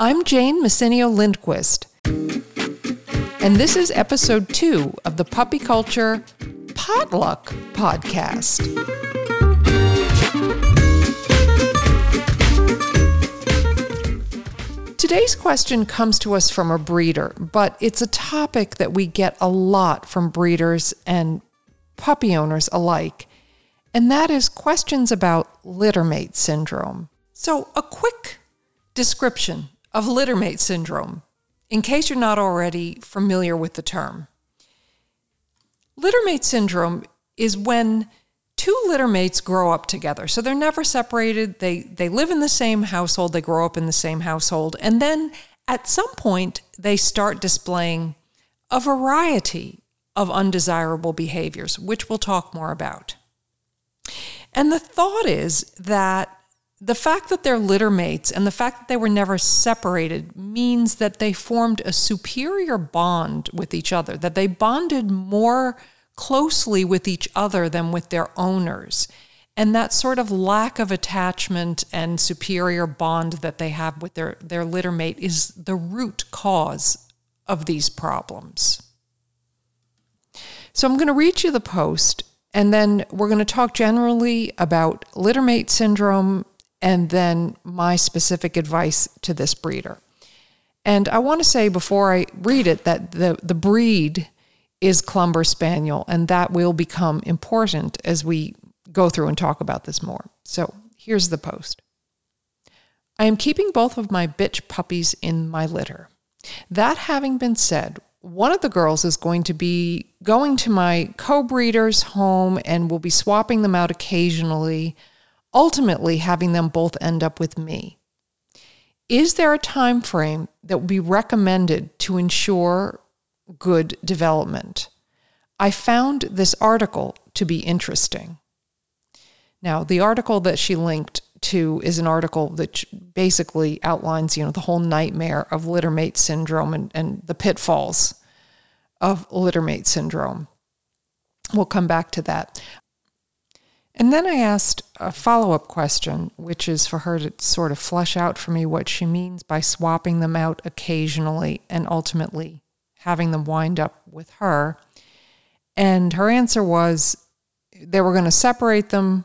I'm Jane Messineo Lindquist, and this is episode two of the Puppy Culture Potluck Podcast. Today's question comes to us from a breeder, but it's a topic that we get a lot from breeders and puppy owners alike, and that is questions about littermate syndrome. So, a quick description of littermate syndrome, in case you're not already familiar with the term. Littermate syndrome is when two littermates grow up together. So they're never separated. They they live in the same household, they grow up in the same household, and then at some point they start displaying a variety of undesirable behaviors, which we'll talk more about. And the thought is that the fact that they're litter mates and the fact that they were never separated means that they formed a superior bond with each other, that they bonded more closely with each other than with their owners. And that sort of lack of attachment and superior bond that they have with their, their litter mate is the root cause of these problems. So I'm going to read you the post, and then we're going to talk generally about litter mate syndrome and then my specific advice to this breeder. And I want to say before I read it that the, the breed is Clumber Spaniel, and that will become important as we go through and talk about this more. So here's the post I am keeping both of my bitch puppies in my litter. That having been said, one of the girls is going to be going to my co breeder's home and will be swapping them out occasionally ultimately having them both end up with me. Is there a time frame that would be recommended to ensure good development? I found this article to be interesting. Now, the article that she linked to is an article that basically outlines, you know, the whole nightmare of littermate syndrome and, and the pitfalls of littermate syndrome. We'll come back to that. And then I asked a follow up question, which is for her to sort of flesh out for me what she means by swapping them out occasionally and ultimately having them wind up with her. And her answer was they were going to separate them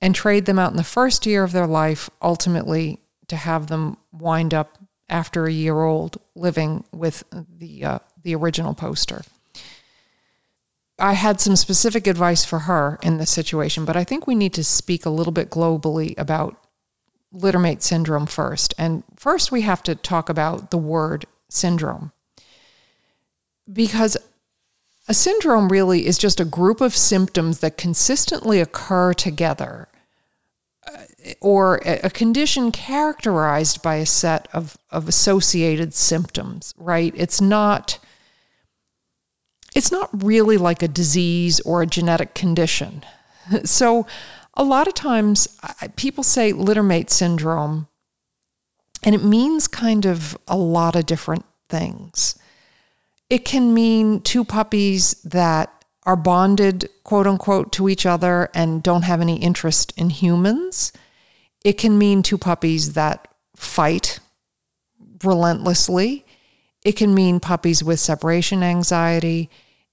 and trade them out in the first year of their life, ultimately to have them wind up after a year old living with the uh, the original poster. I had some specific advice for her in this situation, but I think we need to speak a little bit globally about littermate syndrome first. And first, we have to talk about the word syndrome. Because a syndrome really is just a group of symptoms that consistently occur together, uh, or a condition characterized by a set of, of associated symptoms, right? It's not it's not really like a disease or a genetic condition. So, a lot of times people say littermate syndrome, and it means kind of a lot of different things. It can mean two puppies that are bonded, quote unquote, to each other and don't have any interest in humans. It can mean two puppies that fight relentlessly. It can mean puppies with separation anxiety.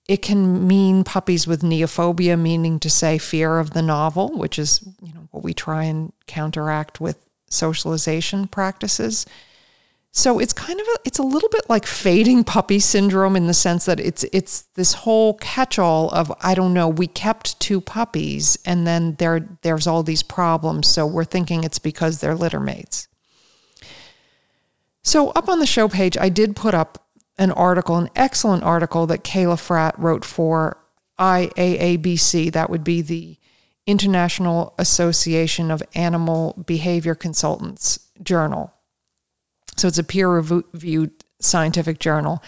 It can mean puppies with neophobia, meaning to say fear of the novel, which is you know what we try and counteract with socialization practices. So it's kind of a, it's a little bit like fading puppy syndrome in the sense that it's it's this whole catch-all of I don't know we kept two puppies and then there there's all these problems so we're thinking it's because they're litter mates. So up on the show page I did put up an article, an excellent article that Kayla Fratt wrote for IAABC. That would be the International Association of Animal Behavior Consultants journal. So it's a peer reviewed scientific journal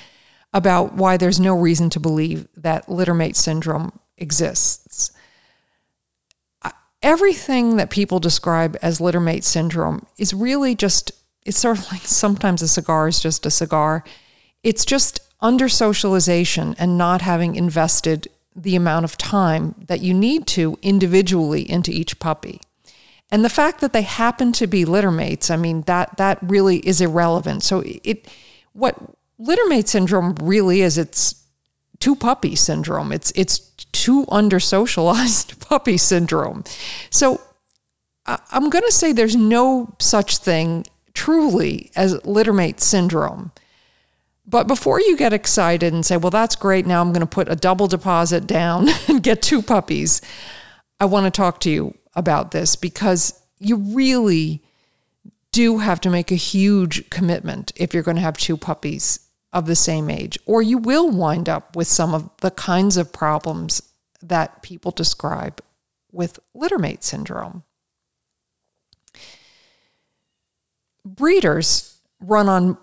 about why there's no reason to believe that littermate syndrome exists. Everything that people describe as littermate syndrome is really just, it's sort of like sometimes a cigar is just a cigar it's just under socialization and not having invested the amount of time that you need to individually into each puppy. And the fact that they happen to be littermates, I mean, that that really is irrelevant. So it what littermate syndrome really is it's two puppy syndrome. It's it's too under socialized puppy syndrome. So I'm going to say there's no such thing truly as littermate syndrome. But before you get excited and say, well, that's great, now I'm going to put a double deposit down and get two puppies, I want to talk to you about this because you really do have to make a huge commitment if you're going to have two puppies of the same age, or you will wind up with some of the kinds of problems that people describe with littermate syndrome. Breeders run on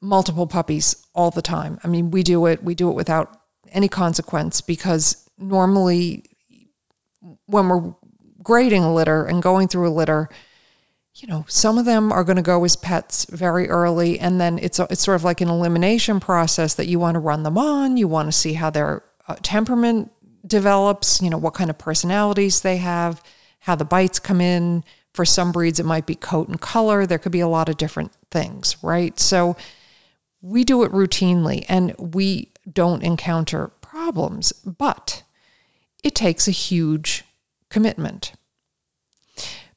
multiple puppies all the time. I mean, we do it, we do it without any consequence because normally when we're grading a litter and going through a litter, you know, some of them are going to go as pets very early, and then it's a, it's sort of like an elimination process that you want to run them on. You want to see how their uh, temperament develops. You know, what kind of personalities they have, how the bites come in. For some breeds, it might be coat and color. There could be a lot of different things, right? So we do it routinely, and we don't encounter problems, but it takes a huge commitment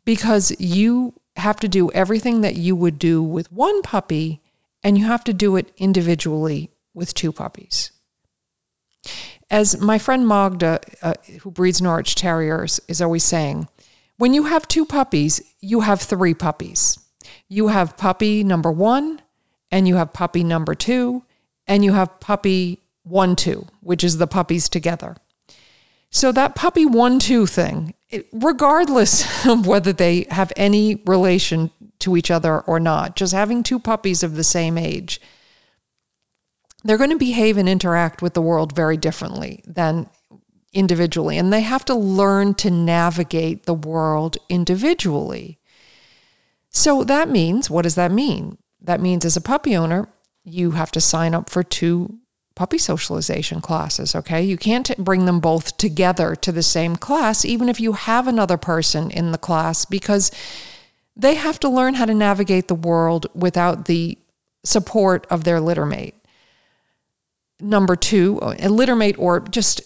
because you have to do everything that you would do with one puppy and you have to do it individually with two puppies. As my friend Magda, uh, who breeds Norwich Terriers, is always saying, when you have two puppies, you have three puppies. You have puppy number one, and you have puppy number two, and you have puppy one, two, which is the puppies together. So that puppy one two thing, it, regardless of whether they have any relation to each other or not, just having two puppies of the same age, they're going to behave and interact with the world very differently than individually. And they have to learn to navigate the world individually. So that means, what does that mean? That means as a puppy owner, you have to sign up for two puppy socialization classes, okay? You can't bring them both together to the same class, even if you have another person in the class, because they have to learn how to navigate the world without the support of their littermate. Number two, a littermate or just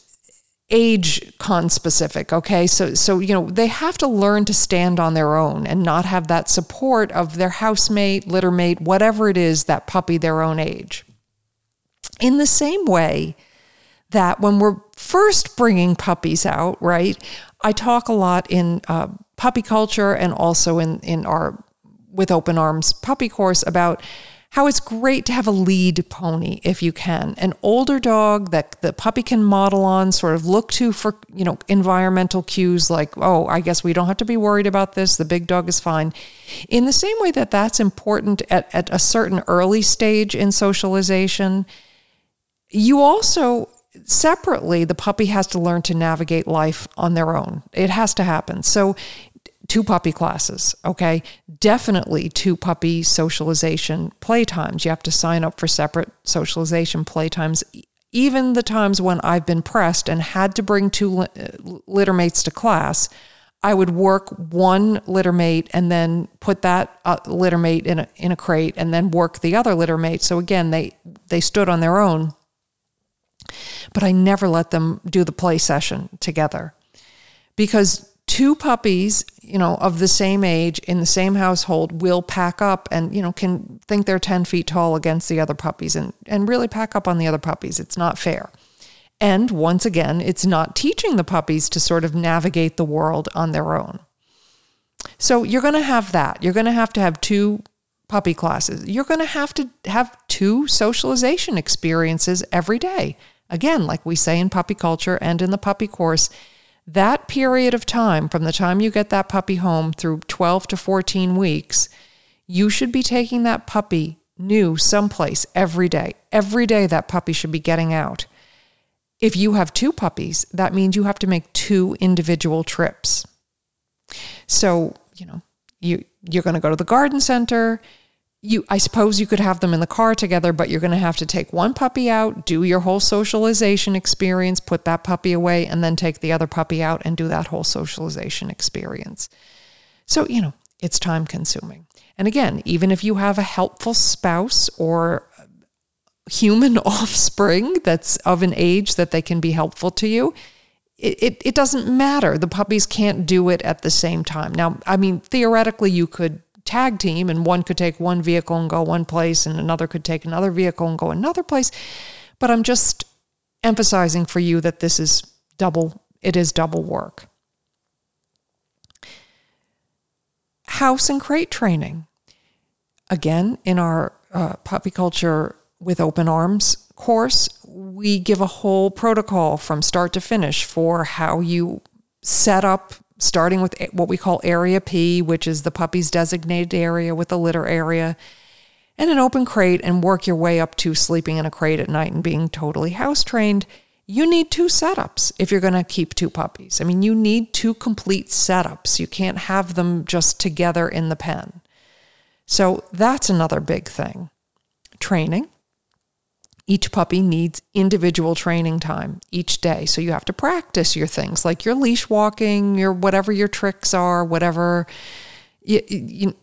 age conspecific okay so so you know they have to learn to stand on their own and not have that support of their housemate littermate whatever it is that puppy their own age in the same way that when we're first bringing puppies out, right? I talk a lot in uh, puppy culture and also in, in our with open arms puppy course about how it's great to have a lead pony if you can. An older dog that the puppy can model on sort of look to for you know environmental cues like oh i guess we don't have to be worried about this. The big dog is fine. In the same way that that's important at, at a certain early stage in socialization you also separately the puppy has to learn to navigate life on their own. It has to happen. So two puppy classes okay? Definitely two puppy socialization playtimes. You have to sign up for separate socialization playtimes even the times when i've been pressed and had to bring two littermates to class I would work one littermate and then put that uh, littermate in a, in a crate and then work the other littermate. So again, they they stood on their own. But I never let them do the play session together because two puppies, you know, of the same age in the same household will pack up and, you know, can think they're 10 feet tall against the other puppies and, and really pack up on the other puppies. It's not fair. And once again, it's not teaching the puppies to sort of navigate the world on their own. So you're going to have that. You're going to have to have two puppy classes. You're going to have to have two socialization experiences every day. Again, like we say in puppy culture and in the puppy course, that period of time from the time you get that puppy home through 12 to 14 weeks, you should be taking that puppy new someplace every day. Every day that puppy should be getting out. If you have two puppies, that means you have to make two individual trips. So, you know, you you're going to go to the garden center, you I suppose you could have them in the car together, but you're going to have to take one puppy out, do your whole socialization experience, put that puppy away and then take the other puppy out and do that whole socialization experience. So, you know, it's time consuming. And again, even if you have a helpful spouse or human offspring that's of an age that they can be helpful to you, it, it, it, doesn't matter. The puppies can't do it at the same time. Now, I mean, theoretically, you could tag team and one could take one vehicle and go one place and another could take another vehicle and go another place. But I'm just emphasizing for you that this is double, it is double work. House and crate training. Again, in our uh, puppy culture with open arms course, we give a whole protocol from start to finish for how you set up, starting with what we call Area P, which is the puppy's designated area with a litter area, and an open crate, and work your way up to sleeping in a crate at night and being totally house trained. You need two setups if you're going to keep two puppies. I mean, you need two complete setups. You can't have them just together in the pen. So that's another big thing. Training each puppy needs individual training time each day. So you have to practice your things like your leash walking, your whatever your tricks are, whatever you, you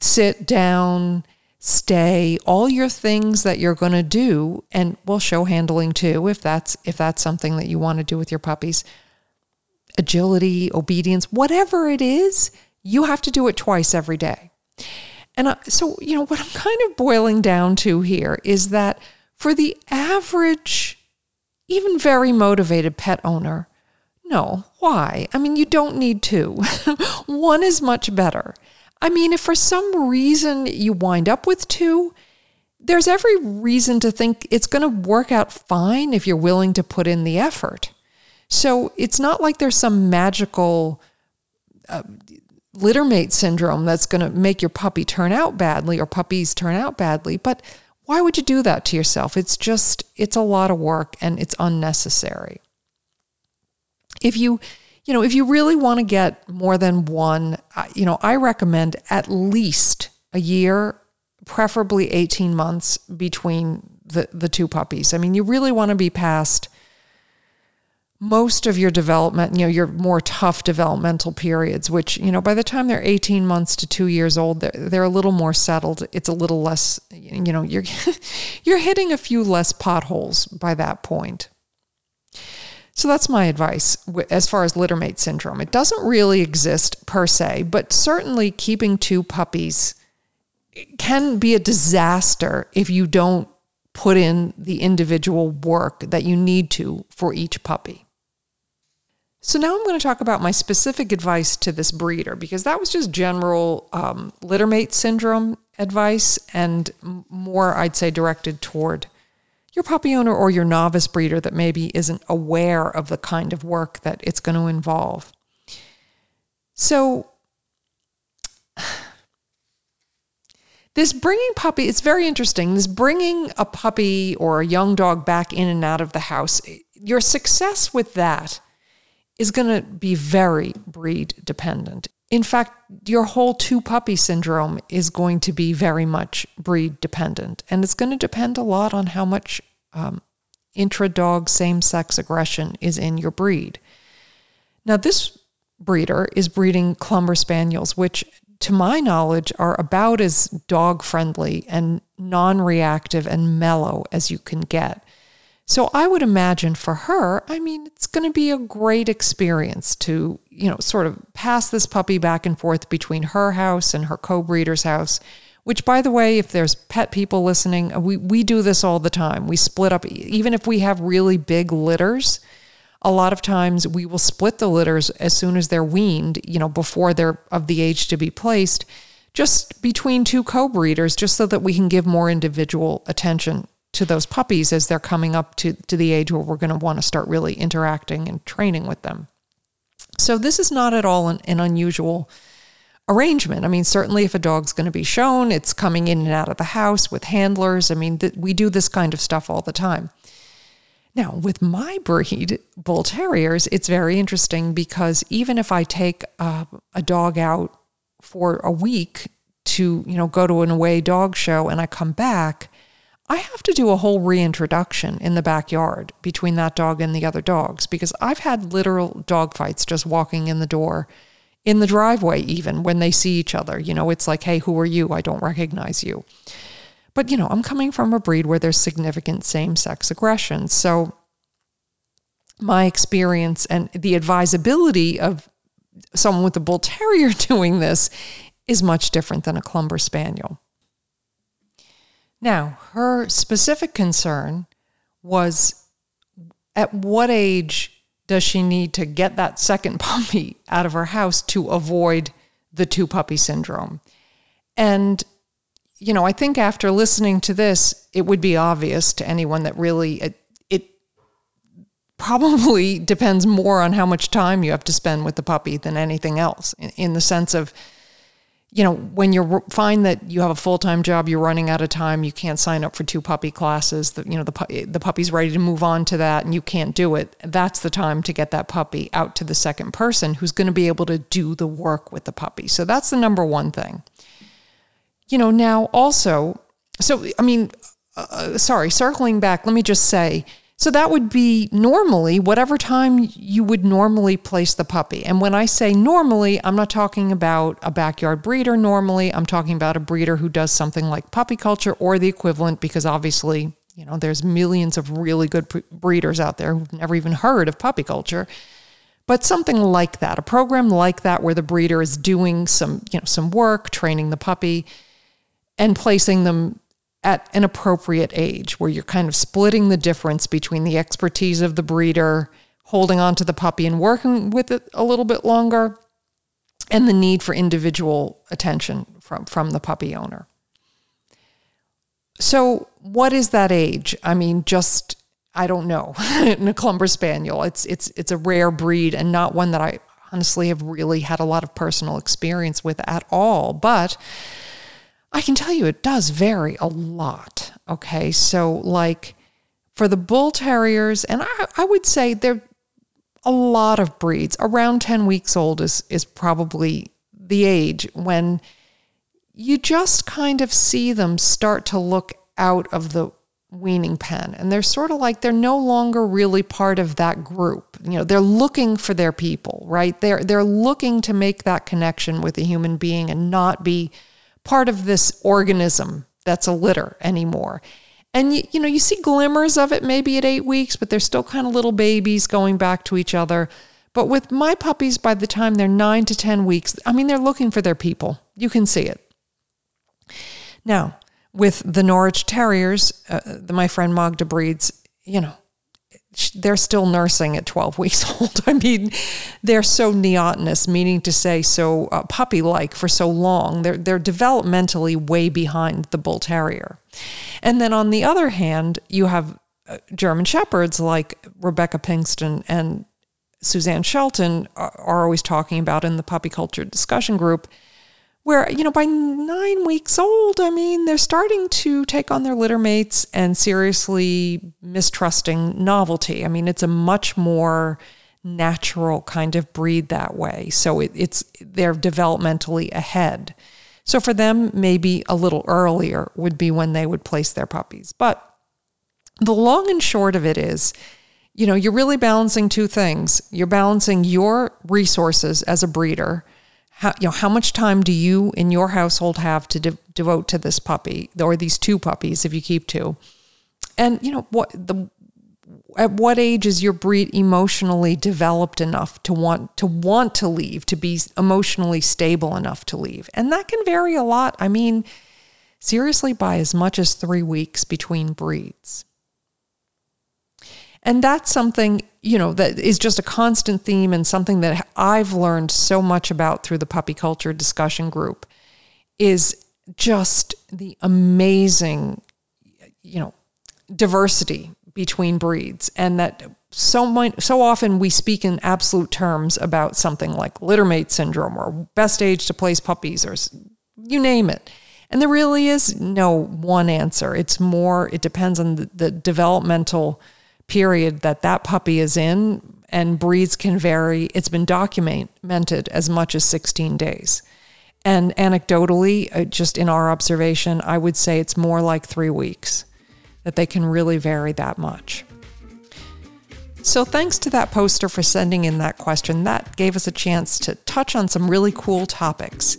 sit down, stay, all your things that you're going to do and well show handling too if that's if that's something that you want to do with your puppies. Agility, obedience, whatever it is, you have to do it twice every day. And uh, so, you know, what I'm kind of boiling down to here is that for the average, even very motivated pet owner, no. Why? I mean, you don't need two. One is much better. I mean, if for some reason you wind up with two, there's every reason to think it's going to work out fine if you're willing to put in the effort. So it's not like there's some magical uh, littermate syndrome that's going to make your puppy turn out badly or puppies turn out badly. But why would you do that to yourself? It's just, it's a lot of work and it's unnecessary. If you, you know, if you really want to get more than one, uh, you know, I recommend at least a year, preferably 18 months between the, the two puppies. I mean, you really want to be past most of your development, you know, your more tough developmental periods, which, you know, by the time they're 18 months to two years old, they're, they're a little more settled. It's a little less, you know, you're, you're hitting a few less potholes by that point. So that's my advice as far as littermate syndrome. It doesn't really exist per se, but certainly keeping two puppies can be a disaster if you don't put in the individual work that you need to for each puppy. So now I'm going to talk about my specific advice to this breeder because that was just general um, littermate syndrome advice and more, I'd say, directed toward your puppy owner or your novice breeder that maybe isn't aware of the kind of work that it's going to involve. So, this bringing puppy, it's very interesting. This bringing a puppy or a young dog back in and out of the house, your success with that is going to be very breed dependent. In fact, your whole two puppy syndrome is going to be very much breed dependent. And it's going to depend a lot on how much um, intra dog same sex aggression is in your breed. Now, this breeder is breeding Clumber Spaniels, which, to my knowledge, are about as dog friendly and non reactive and mellow as you can get. So I would imagine for her, I mean, it's going to be a great experience to, you know, sort of pass this puppy back and forth between her house and her co-breeder's house. Which, by the way, if there's pet people listening, uh, we, we do this all the time. We split up, even if we have really big litters, a lot of times we will split the litters as soon as they're weaned, you know, before they're of the age to be placed, just between two co breeders, just so that we can give more individual attention to those puppies as they're coming up to, to the age where we're going to want to start really interacting and training with them. So, this is not at all an, an unusual arrangement. I mean, certainly if a dog's going to be shown, it's coming in and out of the house with handlers. I mean, th- we do this kind of stuff all the time. Now, with my breed, bull terriers, it's very interesting because even if I take a dog out for a week to, you know, go to an away dog show and I come back, I have to do a whole reintroduction in the backyard between that dog and the other dogs because I've had literal dog fights just walking in the door in the driveway, even when they see each other. You know, it's like, hey, who are you? I don't recognize you. But, you know, I'm coming from a breed where there's significant same sex aggression. So, my experience and the advisability of someone with a bull terrier doing this is much different than a Clumber Spaniel. Now, her specific concern was at what age does she need to get that second puppy out of her house to avoid the two puppy syndrome? And, you know, I think after listening to this, it would be obvious to anyone that really it, it probably depends more on how much time you have to spend with the puppy than anything else, in, in the sense of, you know, when you find that you have a full time job, you're running out of time, you can't sign up for two puppy classes. The, you know, the the puppy's ready to move on to that, and you can't do it. That's the time to get that puppy out to the second person who's going to be able to do the work with the puppy. So that's the number one thing. You know, now also, so I mean, uh, uh sorry, circling back, let me just say so that would be normally whatever time you would normally place the puppy. And when I say normally, I'm not talking about a backyard breeder normally. I'm talking about a breeder who does something like puppy culture or the equivalent, because obviously, you know, there's millions of really good breeders out there who've never even heard of puppy culture. But something like that, a program like that where the breeder is doing some, you know, some work, training the puppy and placing them at an appropriate age where you're kind of splitting the difference between the expertise of the breeder, holding on to the puppy and working with it a little bit longer, and the need for individual attention from, from the puppy owner. So, what is that age? I mean, just I don't know. in a Clumber Spaniel, it's it's it's a rare breed and not one that I honestly have really had a lot of personal experience with at all. But I can tell you it does vary a lot. Okay. So, like for the bull terriers, and I, I would say there a lot of breeds around 10 weeks old is, is probably the age when you just kind of see them start to look out of the weaning pen and they're sort of like they're no longer really part of that group you know they're looking for their people right they're they're looking to make that connection with a human being and not be part of this organism that's a litter anymore. And you, you know, you see glimmers of it maybe at eight weeks, but they're still kind of little babies going back to each other. But with my puppies, by the time they're nine to 10 weeks, I mean, they're looking for their people. You can see it. Now, with the Norwich Terriers, uh, the, my friend Magda breeds, you know, they're still nursing at 12 weeks old. I mean, they're so neotenous, meaning to say so uh, puppy like for so long. They're, they're developmentally way behind the bull terrier. And then on the other hand, you have uh, German shepherds like Rebecca Pinkston and Suzanne Shelton are, are always talking about in the puppy culture discussion group where, you know, by nine weeks old, I mean, they're starting to take on their litter mates and seriously mistrusting novelty. I mean, it's a much more natural kind of breed that way. So it, it's they're developmentally ahead. So for them, maybe a little earlier would be when they would place their puppies. But the long and short of it is, you know, you're really balancing two things. You're balancing your resources as a breeder how you know how much time do you in your household have to de- devote to this puppy or these two puppies if you keep two? And you know what the at what age is your breed emotionally developed enough to want to want to leave to be emotionally stable enough to leave? And that can vary a lot. I mean seriously by as much as 3 weeks between breeds and that's something, you know, that is just a constant theme and something that I've learned so much about through the puppy culture discussion group is just the amazing, you know, diversity between breeds and that so much, so often we speak in absolute terms about something like littermate syndrome or best age to place puppies or you name it. And there really is no one answer. It's more, it depends on the, the developmental period that that puppy is in, and breeds can vary. It's been documented as much as 16 days. And anecdotally, uh, just in our observation, I would say it's more like three weeks that they can really vary that much. So, thanks to that poster for sending in that question. That gave us a chance to touch on some really cool topics.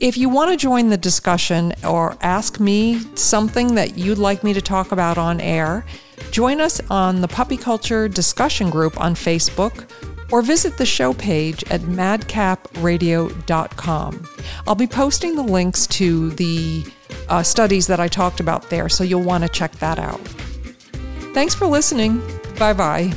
If you want to join the discussion or ask me something that you'd like me to talk about on air, join us on the Puppy Culture discussion group on Facebook or visit the show page at madcapradio.com. I'll be posting the links to the uh, studies that I talked about there, so you'll want to check that out. Thanks for listening. Bye bye.